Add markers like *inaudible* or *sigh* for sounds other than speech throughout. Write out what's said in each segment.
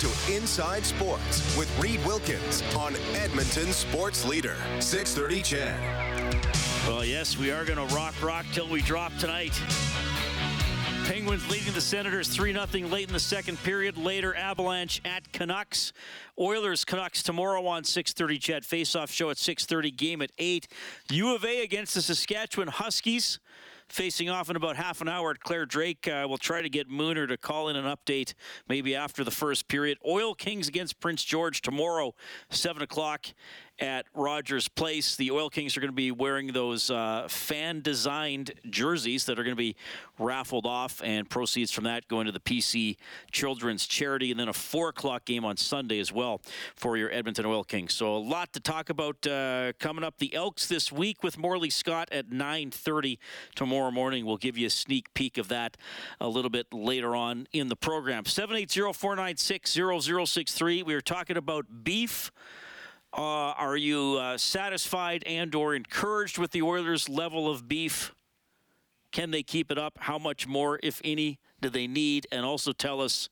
To Inside Sports with Reid Wilkins on Edmonton Sports Leader, 630 CHED. Well, yes, we are going to rock, rock till we drop tonight. Penguins leading the Senators 3 0 late in the second period. Later, Avalanche at Canucks. Oilers Canucks tomorrow on 6:30. Jet face-off show at 6:30. Game at 8. U of A against the Saskatchewan Huskies. Facing off in about half an hour at Clare Drake. Uh, we'll try to get Mooner to call in an update maybe after the first period. Oil Kings against Prince George tomorrow, 7 o'clock at Rogers Place. The Oil Kings are going to be wearing those uh, fan designed jerseys that are going to be raffled off, and proceeds from that going to the PC Children's Charity. And then a 4 o'clock game on Sunday as well for your Edmonton Oil Kings. So a lot to talk about uh, coming up. The Elks this week with Morley Scott at 9.30 tomorrow morning. We'll give you a sneak peek of that a little bit later on in the program. 780-496-0063. We are talking about beef. Uh, are you uh, satisfied and or encouraged with the Oilers' level of beef? Can they keep it up? How much more, if any, do they need? And also tell us,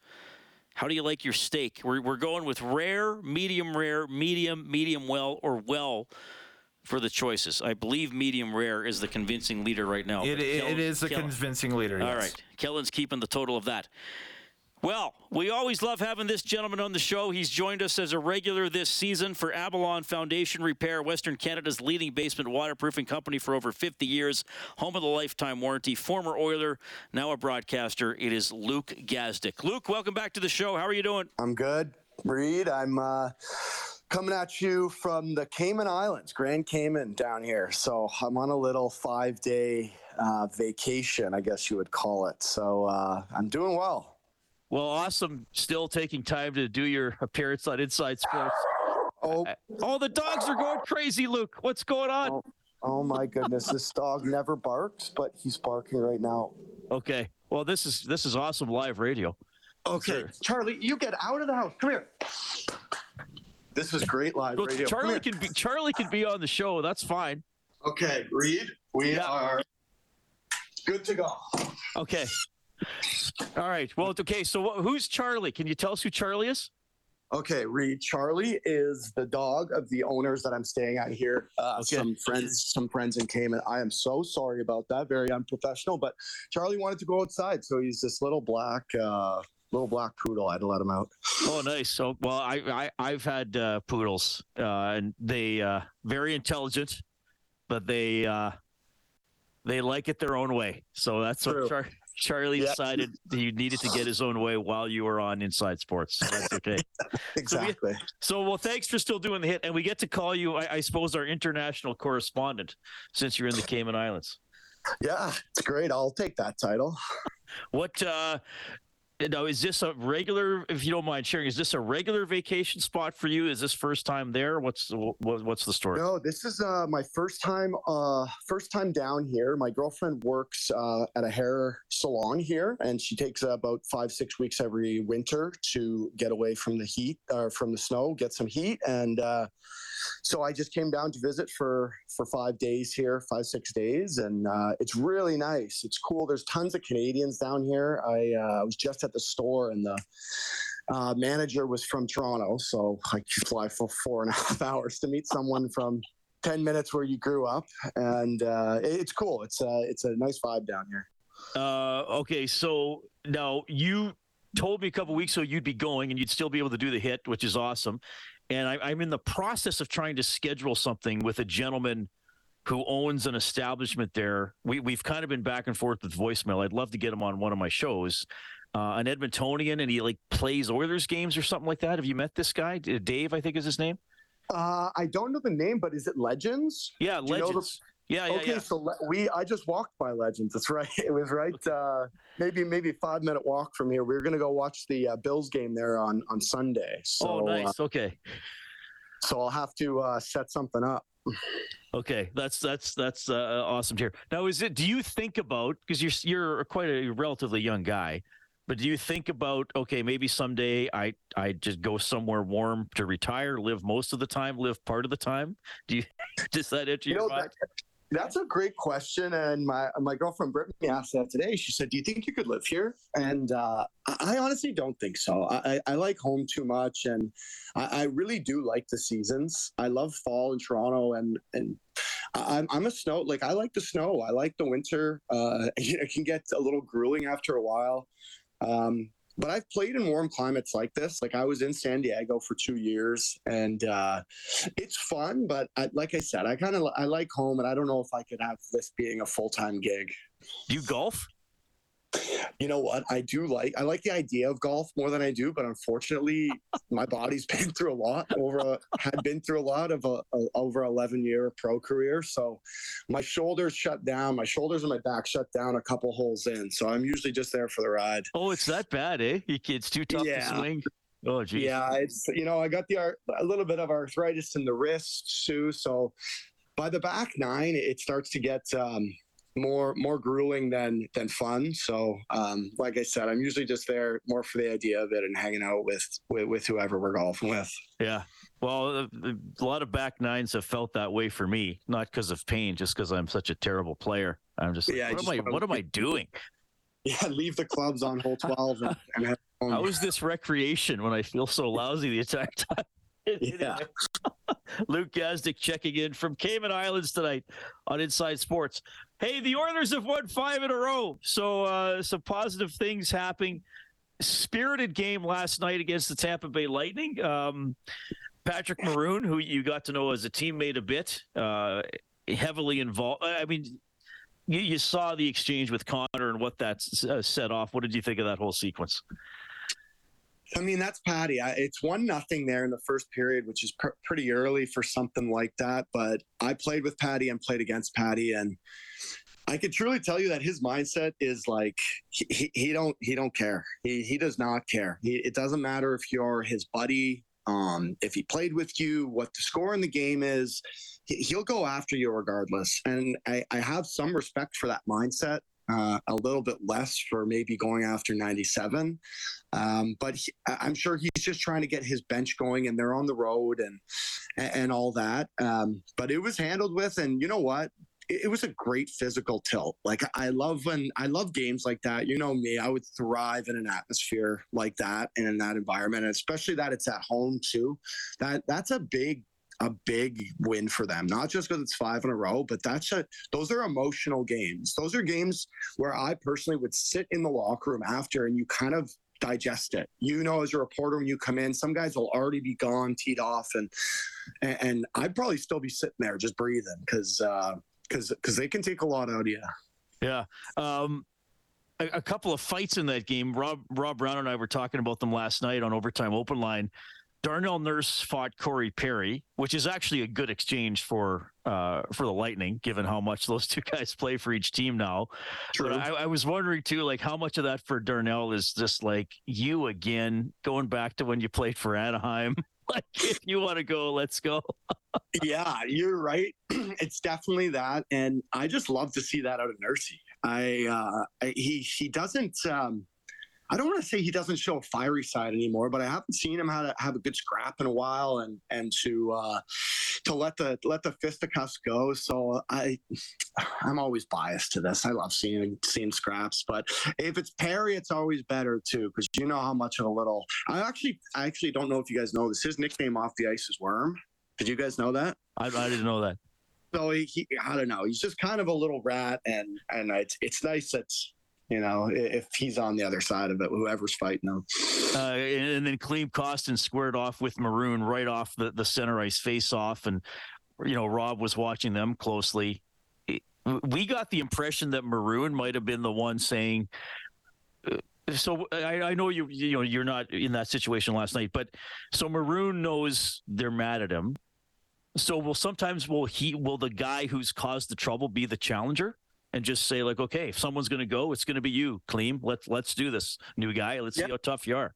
how do you like your steak? We're, we're going with rare, medium rare, medium, medium well, or well for the choices. I believe medium rare is the convincing leader right now. It, it, Kellen- it is a Kellen- convincing leader. all yes. right. Kellen's keeping the total of that. Well, we always love having this gentleman on the show. He's joined us as a regular this season for Abalon Foundation Repair, Western Canada's leading basement waterproofing company for over 50 years, home of the lifetime warranty, former Oiler, now a broadcaster. It is Luke Gazdic. Luke, welcome back to the show. How are you doing? I'm good, Reid. I'm uh, coming at you from the Cayman Islands, Grand Cayman down here. So I'm on a little five day uh, vacation, I guess you would call it. So uh, I'm doing well. Well, awesome. Still taking time to do your appearance on Inside Sports. Oh, uh, Oh, the dogs are going crazy, Luke. What's going on? oh, oh my goodness. This dog never barks, but he's barking right now. Okay. Well, this is this is awesome live radio. Okay, Charlie, you get out of the house. Come here. This is great live Well, radio. Charlie can be Charlie can be on the show. That's fine. Okay, Reid, we Yeah. are good to go. Okay. All right. Well, okay. So who's Charlie? Can you tell us who Charlie is? Okay, Reid. Charlie is the dog of the owners that I'm staying at here. Uh, Okay. Some friends, some friends in Cayman. I am so sorry about that. Very unprofessional. But Charlie wanted to go outside, so he's this little black, uh, little black poodle. I had to let him out. Oh, nice. So, well, I, I I've had uh, poodles, uh, and they uh, very intelligent, but they uh, they like it their own way. So that's what True. Char- Charlie decided he needed to get his own way while you were on Inside Sports. So that's okay. *laughs* Exactly. So, well, thanks for still doing the hit, and we get to call you, I, I suppose, our international correspondent since you're in the Cayman Islands. yeah, it's great. I'll take that title. What uh now is this a regular if you don't mind sharing is this a regular vacation spot for you is this first time there what's what's the story No, this is uh, my first time. Uh, first time down here. My girlfriend works uh, at a hair salon here, and she takes about five, six weeks every winter to get away from the heat, or from the snow, get some heat. And uh, so I just came down to visit for for five days here, five, six days, and uh, it's really nice. It's cool. There's tons of Canadians down here. I uh, was just at the store, and the uh, manager was from Toronto, so I could fly for four and a *laughs* half hours to meet someone from 10 minutes where you grew up. And uh, it- it's cool. It's a, it's a nice vibe down here. uh okay so now you told me a couple weeks ago you'd be going and you'd still be able to do the hit which is awesome and I, i'm in the process of trying to schedule something with a gentleman who owns an establishment there we, we've kind of been back and forth with voicemail i'd love to get him on one of my shows uh, an edmontonian and he like plays oilers games or something like that have you met this guy dave i think is his name Uh, I don't know the name, but is it Legends? yeah Do you know the- legends Yeah, yeah, okay, yeah. so le- we I just walked by Legends. That's right. *laughs* It was right. Uh, maybe maybe five minute walk from here. We were gonna go watch the uh, Bills game there on on Sunday. So oh, uh, nice. okay. so I'll have to uh, set something up. Okay, that's that's that's uh, awesome to hear. Now, is it? Do you think about because you're you're quite a relatively young guy, but do you think about okay, maybe someday I I just go somewhere warm to retire, live most of the time, live part of the time? Do you *laughs* does that enter You your know, mind? that, that's a great question. And my my girlfriend Brittany asked that today. She said, "Do you think you could live here?" And uh, I, I honestly don't think so. I, I, like home too much, and I, I really do like the seasons. I love fall in Toronto, and and I'm I'm a snow like I like the snow. I like the winter. Uh, *laughs* it can get a little grueling after a while. Um, but I've played in warm climates like this. Like I was in San Diego for two years, and uh, it's fun. But I, like I said, I kind of I like home, and I don't know if I could have this being a full time gig. Do you golf? You know what? I do like I like the idea of golf more than I do, but unfortunately, *laughs* my body's been through a lot over a, had been through a lot of a, a over eleven year pro career. So my shoulders shut down. My shoulders and my back shut down a couple holes in. So I'm usually just there for the ride. Oh, it's that bad, eh? You- It's too tough Yeah. to swing. Oh, geez. Yeah, it's you know I got the a little bit of arthritis in the wrist too. So by the back nine, it starts to get um, more more grueling than than fun. So um, like I said, I'm usually just there more for the idea of it and hanging out with with, with whoever we're golfing with. Yeah. Well, a, a lot of back nines have felt that way for me, not because of pain, just because I'm such a terrible player. I'm just like, Yeah, what just am I? What am I doing? *laughs* Yeah, leave the clubs on hole twelve and, and home. *laughs* How is this recreation when I feel so lousy the entire *laughs* time? Yeah. Luke Gazdic checking in from Cayman Islands tonight on Inside Sports. Hey, the Oilers have won five in a row, so uh, some positive things happening. Spirited game last night against the Tampa Bay Lightning. Um, Patrick Maroon, who you got to know as a teammate a bit, uh, heavily involved. I mean, you, you saw the exchange with Connor and what that uh, set off. What did you think of that whole sequence? I mean, that's Patty. I, it's one nothing there in the first period, which is pr- pretty early for something like that. But I played with Patty and played against Patty, and I can truly tell you that his mindset is like he, he, don't he don't care. He he does not care. He, it doesn't matter if you're his buddy, um, if he played with you, what the score in the game is. He, he'll go after you regardless, and I, I have some respect for that mindset. Uh, a little bit less for maybe going after 97. Um, but he, I'm sure he's just trying to get his bench going, and they're on the road and and, all that. Um, but it was handled with, and you know what? It, it was a great physical tilt. Like I love when I love games like that. You know me, I would thrive in an atmosphere like that and in that environment, and especially that it's at home too. That that's a big a big win for them. Not just because it's five in a row, but that's a those are emotional games. Those are games where I personally would sit in the locker room after and you kind of digest it. You know, as a reporter, when you come in, some guys will already be gone, teed off, and and, I'd probably still be sitting there just breathing because because because they can take a lot out of you. Yeah. Um, a couple of fights in that game. Rob Rob Brown and I were talking about them last night on Overtime Open Line. Darnell Nurse fought Corey Perry, which is actually a good exchange for uh, for the Lightning, given how much those two guys play for each team now. True. But I, I was wondering too, like how much of that for Darnell is just like you again, going back to when you played for Anaheim. *laughs* like if you want to go, let's go. *laughs* yeah, you're right. *clears throat* it's definitely that, and I just love to see that out of Nursey. I, uh, I he he doesn't. Um, I don't want to say he doesn't show a fiery side anymore, but I haven't seen him have a, have a good scrap in a while, and and to uh, to let the let the fisticuffs go. So I I'm always biased to this. I love seeing seeing scraps, but if it's Perry, it's always better too because you know how much of a little. I actually I actually don't know if you guys know this. His nickname off the ice is Worm. Did you guys know that? I, I didn't know that. So he, he, I don't know. He's just kind of a little rat, and and it's it's nice that you know if he's on the other side of it, whoever's fighting him. Uh, and, and then Klim Kostin squared off with Maroon right off the, the center ice face off. And, you know, Rob was watching them closely. We got the impression that Maroon might have been the one saying, uh, so I, I know you you know you're not in that situation last night, but so Maroon knows they're mad at him. So will sometimes will he will the guy who's caused the trouble be the challenger and just say like, okay, if someone's going to go, it's going to be you, Klim. Let's let's do this, new guy. Let's yeah. see how tough you are.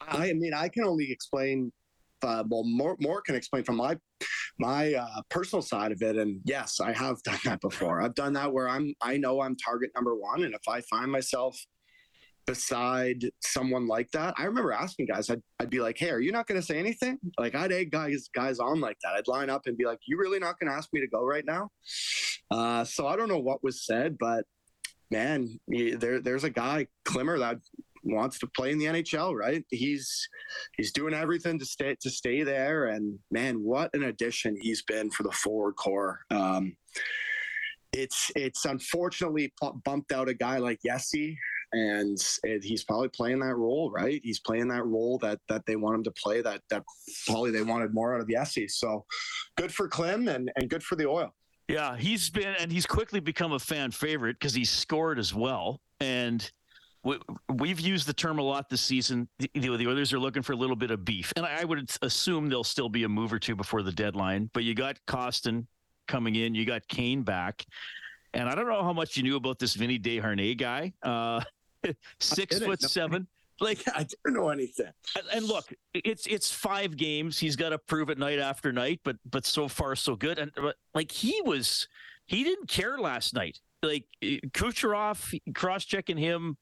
I mean, I can only explain. Uh, well, more more can explain from my my uh, personal side of it. And yes, I have done that before. I've done that where I'm I know I'm target number one, and if I find myself beside someone like that. I remember asking guys, I'd, I'd be like, Hey, are you not going to say anything? Like I'd egg guys, guys on like that. I'd line up and be like, you really not going to ask me to go right now? Uh, so I don't know what was said, but man, there, there's a guy Klimmer that wants to play in the NHL, right? He's, he's doing everything to stay, to stay there. And man, what an addition he's been for the forward core. Um, it's it's unfortunately bumped out a guy like Yessi, and he's probably playing that role, right? He's playing that role that that they want him to play. That that probably they wanted more out of Yessi. So good for Klim and and good for the oil. Yeah, he's been and he's quickly become a fan favorite because he's scored as well. And we, have used the term a lot this season. The, the Oilers are looking for a little bit of beef, and I would assume there'll still be a move or two before the deadline. But you got Kostin coming in, you got Kane back. And I don't know how much you knew about this Vinny Desharnais guy. Uh, *laughs* six foot seven. Like *laughs* I don't know anything. And look, it's it's five games. He's got to prove it night after night. But but so far so good. And but, like he was, he didn't care last night. Like Kucherov cross checking him,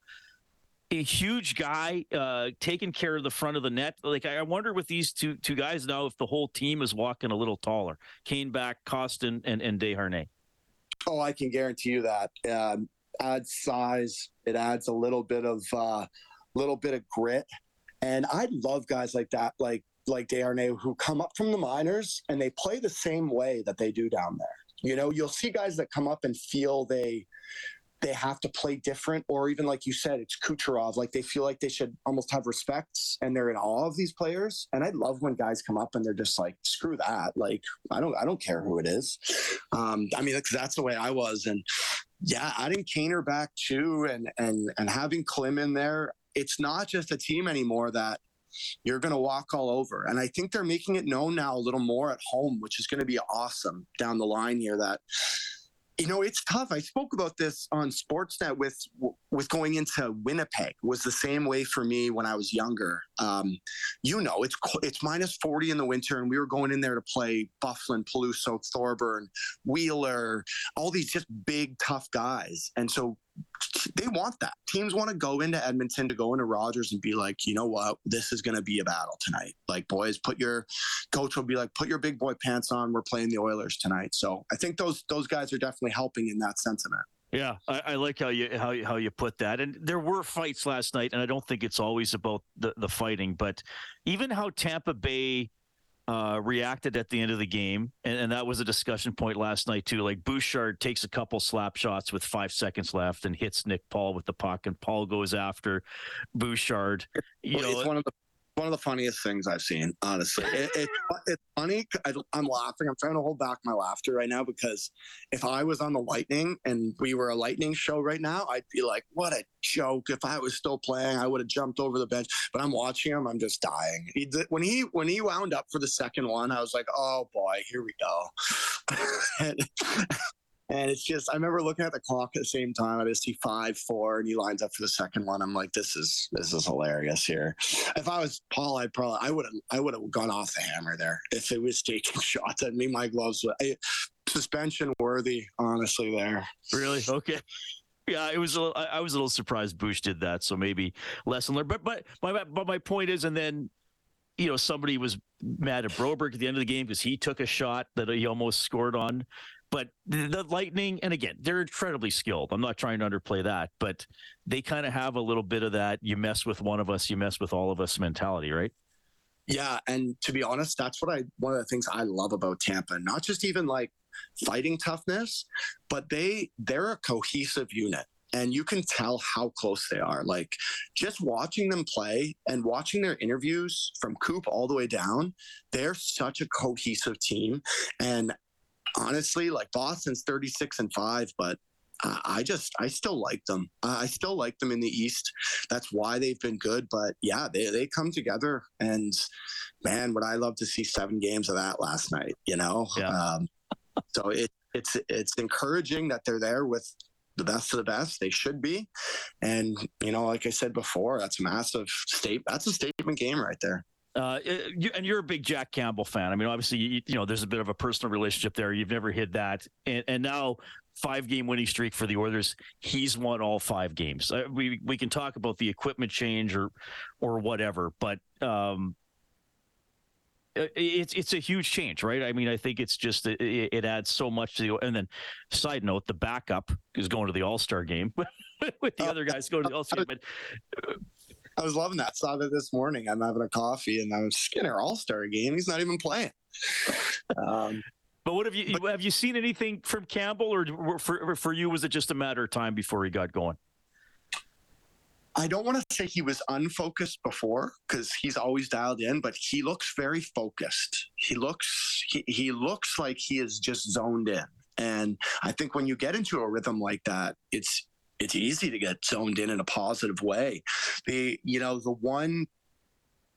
a huge guy uh, taking care of the front of the net. Like I wonder with these two two guys now if the whole team is walking a little taller. Kane back, Kostin and and Desharnais. Oh, I can guarantee you that. Um, adds size. It adds a little bit of uh, little bit of grit. And I love guys like that, like like Desharnais, who come up from the minors and they play the same way that they do down there. You know, you'll see guys that come up and feel they they have to play different, or even like you said, it's Kucherov. Like they feel like they should almost have respect and they're in awe of these players. And I love when guys come up and they're just like, screw that. Like I don't I don't care who it is. Um, I mean, that's, that's the way I was. And yeah, adding Kaner back too, and and and having Klim in there, it's not just a team anymore that you're going to walk all over. And I think they're making it known now a little more at home, which is going to be awesome down the line here. That you know it's tough i spoke about this on sportsnet with with going into winnipeg was the same way for me when i was younger um, you know it's it's minus 40 in the winter and we were going in there to play Byfuglien Peluso thorburn wheeler all these just big tough guys and so they want that. Teams want to go into Edmonton to go into Rogers and be like, you know what, this is going to be a battle tonight. Like, boys, put your coach will be like, put your big boy pants on. We're playing the Oilers tonight. So I think those those guys are definitely helping in that sentiment. Yeah, I, I, like how you how how you put that. And there were fights last night, and I don't think it's always about the the fighting, but even how Tampa Bay uh, reacted at the end of the game, and, and, that was a discussion point last night too. Like Bouchard takes a couple slap shots with five seconds left and hits Nick Paul with the puck, and Paul goes after Bouchard. You well, know, it's one of the one of the funniest things I've seen, honestly. It, it, *laughs* it's funny. I, am laughing. I'm trying to hold back my laughter right now because if I was on the Lightning and we were a Lightning show right now, I'd be like, what a joke. If I was still playing, I would have jumped over the bench. But I'm watching him. I'm just dying. He when he when he wound up for the second one, I was like, oh boy, here we go. *laughs* and, and it's just, I remember looking at the clock at the same time. I just see five, four, and he lines up for the second one. I'm like, this is this is hilarious here. If I was Paul, I'd probably I would have I would have gone off the hammer there if it was taking *laughs* shots at me. My gloves, I, suspension worthy, honestly. There, really okay. Yeah, it was. I was a little surprised Bush did that. So maybe lesson learned. But but my but my point is, and then you know somebody was mad at Broberg at the end of the game because he took a shot that he almost scored on. But the, the Lightning, and again, they're incredibly skilled. I'm not trying to underplay that, but they kind of have a little bit of that. You mess with one of us, you mess with all of us mentality, right? Yeah, and to be honest, that's what I one of the things I love about Tampa. Not just even like fighting toughness, but they they're a cohesive unit and you can tell how close they are. Like just watching them play and watching their interviews from Coop all the way down, they're such a cohesive team. And honestly, like Boston's 36 and 5, but I I just I still like them. I I still like them in the East. That's why they've been good. But yeah, they they come together, and man, would I love to see seven games of that last night. You know, Yeah. um, so it it's it's encouraging that they're there with the best of the best. They should be, and you know, like I said before, that's massive state. That's a statement game right there. Uh, and you're a big Jack Campbell fan. I mean, obviously, you, you know, there's a bit of a personal relationship there. You've never hid that, and, and now five game winning streak for the Oilers. He's won all five games. Uh, we we can talk about the equipment change or or whatever, but um, it's it's a huge change, right? I mean, I think it's just it, it adds so much to the. And then, side note, the backup is going to the All Star game *laughs* with the other guys going to the All Star game. But I was loving that. Saw that this morning. I'm having a coffee, and I'm Skinner All Star game. He's not even playing. Um, But what have you have you seen anything from Campbell, or for for you was it just a matter of time before he got going? I don't want to say he was unfocused before because he's always dialed in, but he looks very focused. He looks he, he looks like he is just zoned in. And I think when you get into a rhythm like that, it's it's easy to get zoned in in a positive way. The you know the one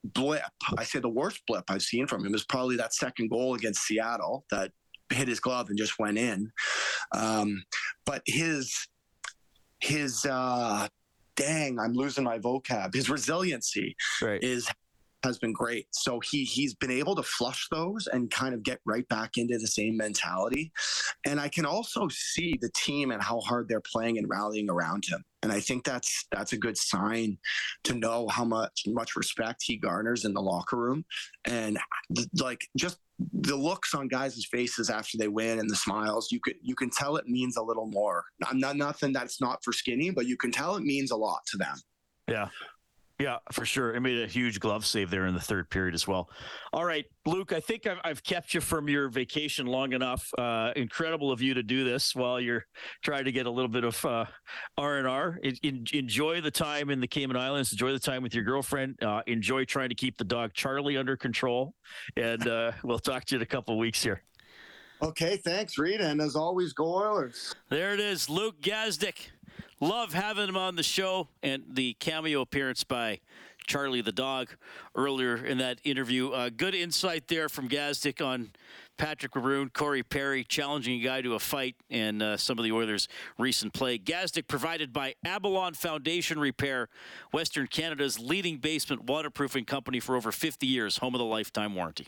blip I say the worst blip I've seen from him is probably that second goal against Seattle that hit his glove and just went in. Um, but his his uh, dang, I'm losing my vocab. His resiliency Right. is has been great. So he he's been able to flush those and kind of get right back into the same mentality. And I can also see the team and how hard they're playing and rallying around him. And I think that's that's a good sign to know how much much respect he garners in the locker room and like just the looks on guys' faces after they win and the smiles you could you can tell it means a little more i'm not nothing that's not for skinny but you can tell it means a lot to them Yeah. Yeah, for sure. It made a huge glove save there in the third period as well. All right, Luke, I think I've, I've kept you from your vacation long enough. Uh, incredible of you to do this while you're trying to get a little bit of uh, R and R. Enjoy the time in the Cayman Islands. Enjoy the time with your girlfriend. Uh, enjoy trying to keep the dog Charlie under control. And uh, we'll talk to you in a couple of weeks here. okay thanks reid and as always go oilers There it is, Luke Gazdic. Love having him on the show and the cameo appearance by Charlie the dog earlier in that interview. Uh, good insight there from Gazdic on Patrick Maroon, Corey Perry challenging a guy to a fight, and uh, some of the Oilers' recent play. Gazdic provided by Abalon Foundation Repair, Western Canada's leading basement waterproofing company for over 50 years, home of the lifetime warranty.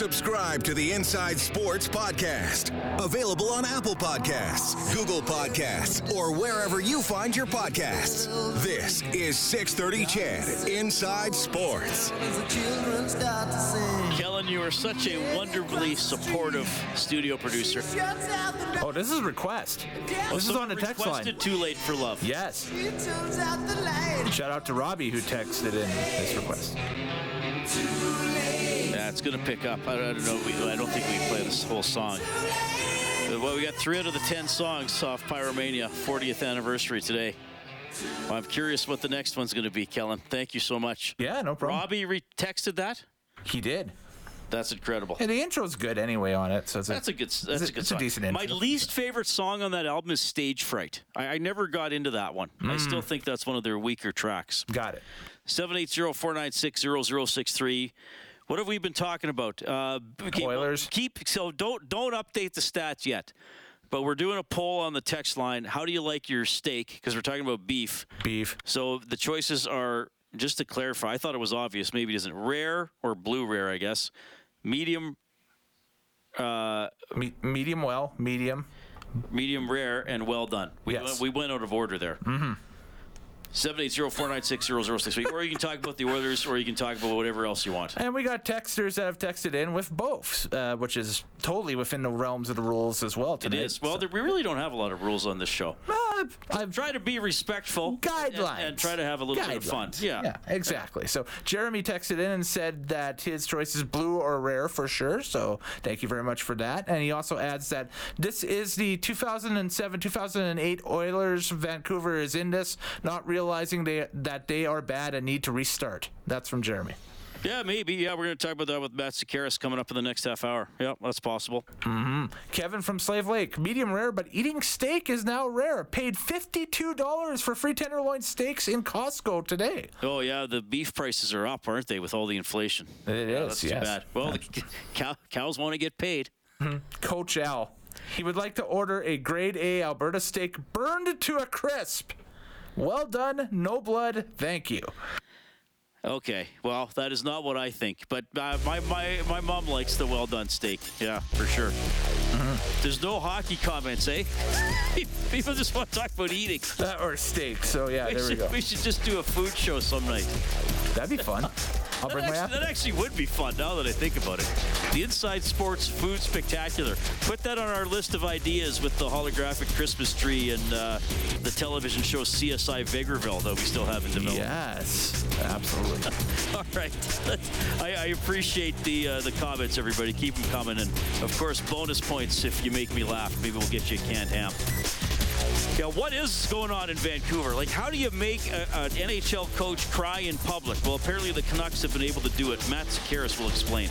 Subscribe to the Inside Sports Podcast. Available on Apple Podcasts, Google Podcasts, or wherever you find your podcasts. This is 630 CHED Inside Sports. Kellen, you are such a wonderfully supportive studio producer. Oh, this is a request. Oh, this is on the text line. Requested too late for love. Yes. Shout out to Robbie who texted in this request. It's going to pick up. I, I don't know. We, I don't think we can play this whole song. Well, we got three out of the ten songs off Pyromania 40th anniversary today. Well, I'm curious what the next one's going to be, Kellen. Thank you so much. Yeah, no problem. Robbie re- texted that. He did. That's incredible. And the intro's good anyway on it, so it's That's a good. That's it's a, good it's song. a decent intro. My least favorite song on that album is "Stage Fright." I, I never got into that one. I Mm. still think that's one of their weaker tracks. Got it. 780-496-0063. What have we been talking about? Uh, keep, Oilers. Keep so don't don't update the stats yet. But we're doing a poll on the text line. How do you like your steak? Because we're talking about beef. Beef. So the choices are just to clarify. I thought it was obvious. Maybe it isn't rare or blue rare. I guess medium, uh, Me- medium well, medium. medium rare, and well done. We Yes. went, we went out of order there. 780-496-0068. Or you can talk about the Oilers, or you can talk about whatever else you want. And we got texters that have texted in with both, uh, which is totally within the realms of the rules as well. It Tonight. is. Well, there, we really don't have a lot of rules on this show. Uh, I've Try to be respectful. guidelines And, and try to have a little bit of fun. Yeah. yeah, exactly. So Jeremy texted in and said that his choice is blue or rare for sure. So thank you very much for that. And he also adds that this is the 2007-2008 Oilers. Vancouver is in this, not realizing they that they are bad and need to restart. That's from Jeremy. Yeah, maybe. Yeah, we're going to talk about that with Matt Sekeres coming up in the next half hour. Yeah, that's possible. Mm-hmm. Kevin from Slave Lake, medium rare, but eating steak is now rare. Paid $52 for free tenderloin steaks in Costco today. Oh, yeah, the beef prices are up, aren't they, with all the inflation? It Yeah, that's yes. too bad. Well, the *laughs* cow, cows want to get paid. Mm-hmm. Coach Al. He would like to order a grade A Alberta steak burned to a crisp. Well done, no blood, thank you. Okay, well, that is not what I think, but uh, my, my, my mom likes the well done steak. Yeah, for sure. There's no hockey comments, eh? *laughs* People just want to talk about eating. Uh, or steak, so yeah, We there we should, go. we should just do a food show some night. That'd be fun. I'll That bring my actually, app. that actually would be fun now that I think about it. The Inside Sports Food Spectacular. Put that on our list of ideas with the holographic Christmas tree and uh, the television show CSI Vegreville that we still have in development. Yes, absolutely. *laughs* All right. *laughs* I, I appreciate the uh, the comments, everybody. Keep them coming. And, of course, bonus points if you make me laugh. Maybe we'll get you a canned ham. Yeah, what is going on in Vancouver? Like, how do you make a, an NHL coach cry in public? Well, apparently the Canucks have been able to do it. Matt Sekeres will explain.